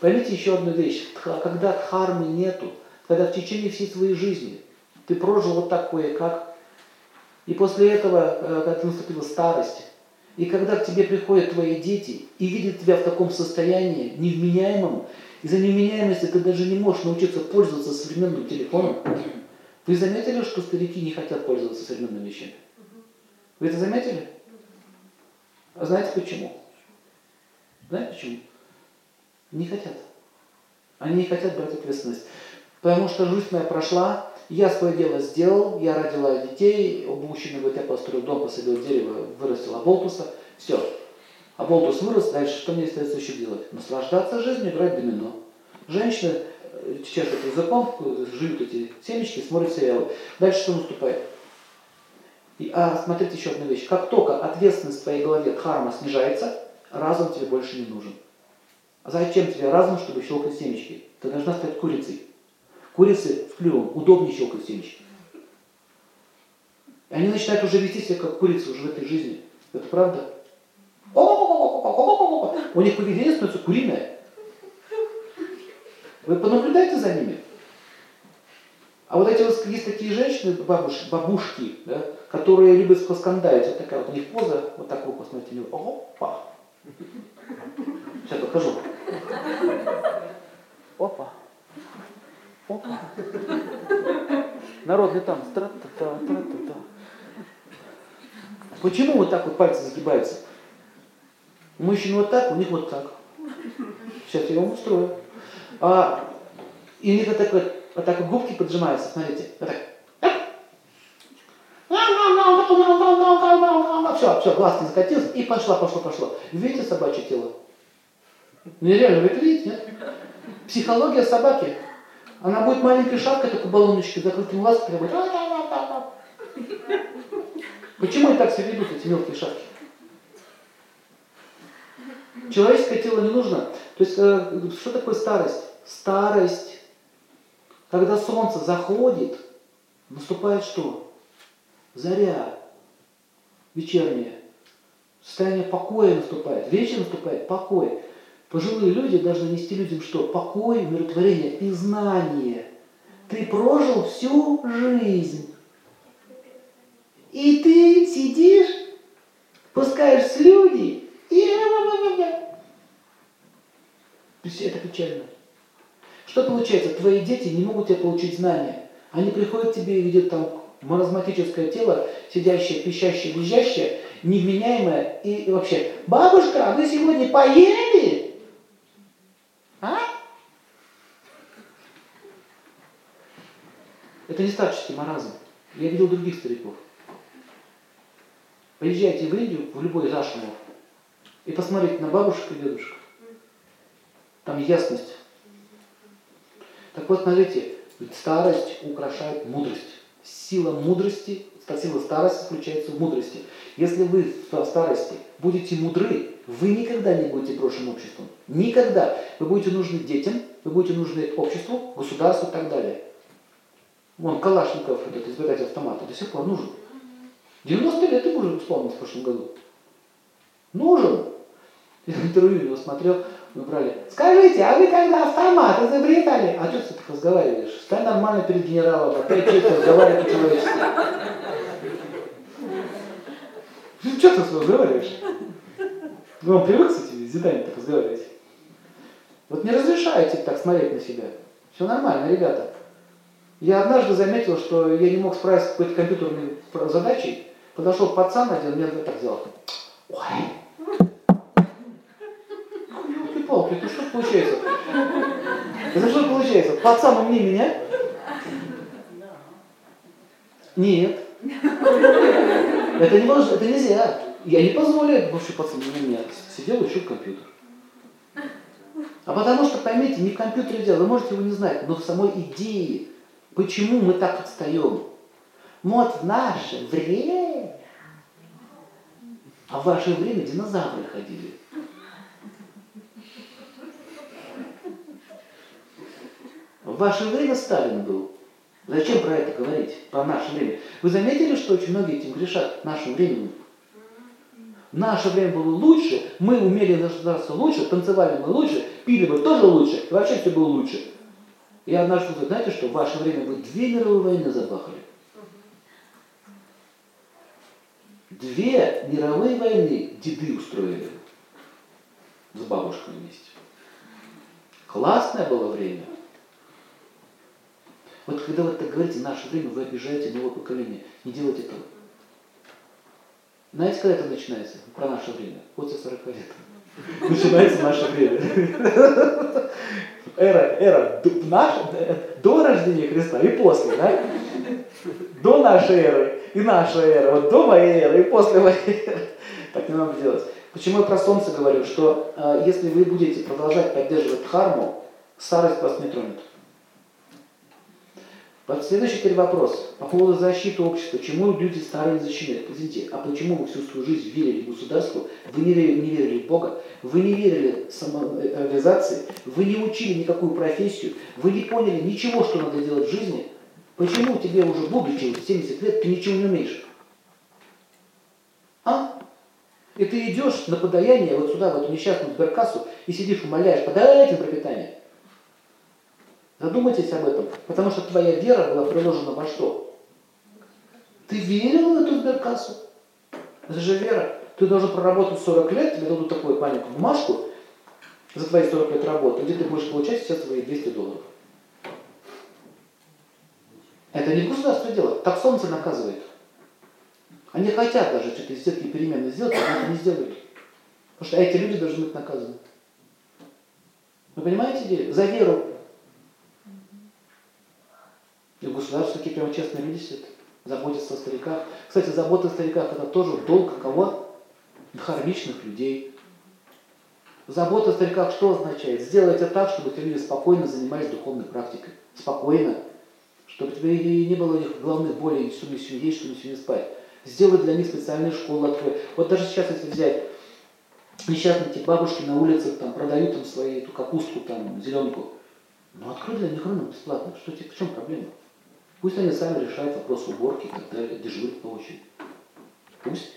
Поймите еще одну вещь. Когда дхармы нету, когда в течение всей своей жизни ты прожил вот так кое-как, и после этого, э, когда наступила старость, и когда к тебе приходят твои дети и видят тебя в таком состоянии, невменяемом, из-за невменяемости ты даже не можешь научиться пользоваться современным телефоном, вы заметили, что старики не хотят пользоваться современными вещами? Вы это заметили? А знаете почему? Знаете почему? Не хотят. Они не хотят брать ответственность. Потому что жизнь моя прошла, я свое дело сделал, я родила детей, оба мужчины я построил дом, посадил дерево, вырастил аболтуса, все. Аболтус вырос, дальше что мне остается еще делать? Наслаждаться жизнью, играть домино. Женщины э, чешут языком, жуют эти семечки, смотрят сериалы. Дальше что наступает? И, а смотрите еще одна вещь. Как только ответственность в твоей голове карма снижается, разум тебе больше не нужен. А зачем тебе разум, чтобы щелкать семечки? Ты должна стать курицей. Курицы в клювом удобнее щелкать семечки. И они начинают уже вести себя как курицы уже в этой жизни. Это правда? У них поведение становится куриное. Вы понаблюдайте за ними. А вот эти вот есть такие женщины, бабуш, бабушки, да, которые любят поскандалить. Вот такая вот у них поза, вот так вот посмотрите, опа. Сейчас покажу. Опа. Опа. Народный там. Тра-та-та, Почему вот так вот пальцы загибаются? У мужчин вот так, у них вот так. Сейчас я вам устрою. А, и у них так вот так вот губки поджимаются, смотрите. Вот так. Все, все, глаз не закатился, и пошла, пошла, пошла. Видите собачье тело? Нереально, вы это видите, нет? Психология собаки. Она будет маленькой шапкой, такой баллоночкой, закрытым глазком, будет... Почему они так себя ведут, эти мелкие шапки? Человеческое тело не нужно. То есть, э, что такое старость? Старость. Когда солнце заходит, наступает что? Заря. Вечерняя. Состояние покоя наступает. Вечер наступает покой. Пожилые люди должны нести людям что? Покой, умиротворение и знание. Ты прожил всю жизнь. И ты сидишь, пускаешь слюни и... Это печально. Что получается? Твои дети не могут тебе получить знания. Они приходят к тебе и видят там маразматическое тело, сидящее, пищащее, визжащее, невменяемое и вообще, бабушка, а вы сегодня поели? А? Это не старческий маразм. Я видел других стариков. Поезжайте в Индию, в любой из ашрамов, и посмотрите на бабушек и дедушек. Там ясность. Так вот, смотрите, старость украшает мудрость. Сила мудрости, сила старости заключается в мудрости. Если вы в старости будете мудры, вы никогда не будете брошены обществом. Никогда. Вы будете нужны детям, вы будете нужны обществу, государству и так далее. Вон Калашников, этот избиратель автомата, до сих пор нужен. 90 лет ему уже исполнилось в прошлом году. Нужен. Я интервью его смотрел, мы брали. Скажите, а вы когда автомат изобретали? А что ты так разговариваешь? Стань нормально перед генералом, опять что-то разговаривай по-человечески. Ну, что ты разговариваешь? Ну, он привык с этими зидами так разговаривать. Вот не разрешайте так смотреть на себя. Все нормально, ребята. Я однажды заметил, что я не мог справиться с какой-то компьютерной задачей. Подошел пацан один, мне так сделал. Ой. Это что получается? Это что получается? Пацан умнее меня? Нет. Это не может, это нельзя. Я не позволю бывший пацан на меня сидел учил компьютер. А потому что, поймите, не в компьютере дело, вы можете его не знать, но в самой идее, почему мы так отстаем. Вот в наше время, а в ваше время динозавры ходили. В ваше время Сталин был. Зачем про это говорить, про наше время? Вы заметили, что очень многие этим грешат, нашим временем? Наше время было лучше, мы умели наслаждаться лучше, танцевали мы лучше, пили бы тоже лучше, и вообще все было лучше. И однажды, вы знаете что, в ваше время вы две мировые войны забахали. Две мировые войны деды устроили с бабушкой вместе. Классное было время. Вот когда вы так говорите, наше время, вы обижаете новое поколение. Не делайте этого. Знаете, когда это начинается? Про наше время. После 40 лет. Начинается наше время. Эра, эра наш, до рождения Христа и после, да? До нашей эры и наша эра. Вот до моей эры и после моей эры. Так не надо делать. Почему я про солнце говорю? Что э, если вы будете продолжать поддерживать харму, старость вас не тронет. Следующий теперь вопрос по поводу защиты общества. Почему люди старые не защищают? Извините, а почему вы всю свою жизнь верили в государство, вы не верили, не верили в Бога, вы не верили самореализации, вы не учили никакую профессию, вы не поняли ничего, что надо делать в жизни? Почему тебе уже будучи 70 лет, ты ничего не умеешь? А? И ты идешь на подаяние вот сюда, в эту несчастную сберкассу, и сидишь, умоляешь, подайте на пропитание. Задумайтесь об этом, потому что твоя вера была приложена во что? Ты верил в эту сберкассу? Это же вера. Ты должен проработать 40 лет, тебе дадут такую маленькую бумажку за твои 40 лет работы, где ты будешь получать сейчас свои 200 долларов. Это не государство делает, так солнце наказывает. Они хотят даже что-то из этих перемены сделать, но это не сделают. Потому что эти люди должны быть наказаны. Вы понимаете идею? За веру и в государстве такие прямо честные люди сидят, заботятся о стариках. Кстати, забота о стариках это тоже долг кого? Дхармичных людей. Забота о стариках что означает? Сделать это так, чтобы эти люди спокойно занимались духовной практикой. Спокойно. Чтобы тебе не было их главных болей, что мне сегодня есть, что мне сегодня спать. Сделать для них специальные школы открыть. Вот даже сейчас, если взять несчастные эти бабушки на улицах там продают там свои эту капустку, там, зеленку. Ну открой для них рынок бесплатно. Что тебе, в чем проблема? Пусть они сами решают вопрос уборки и так далее, дежурят по очереди. Пусть.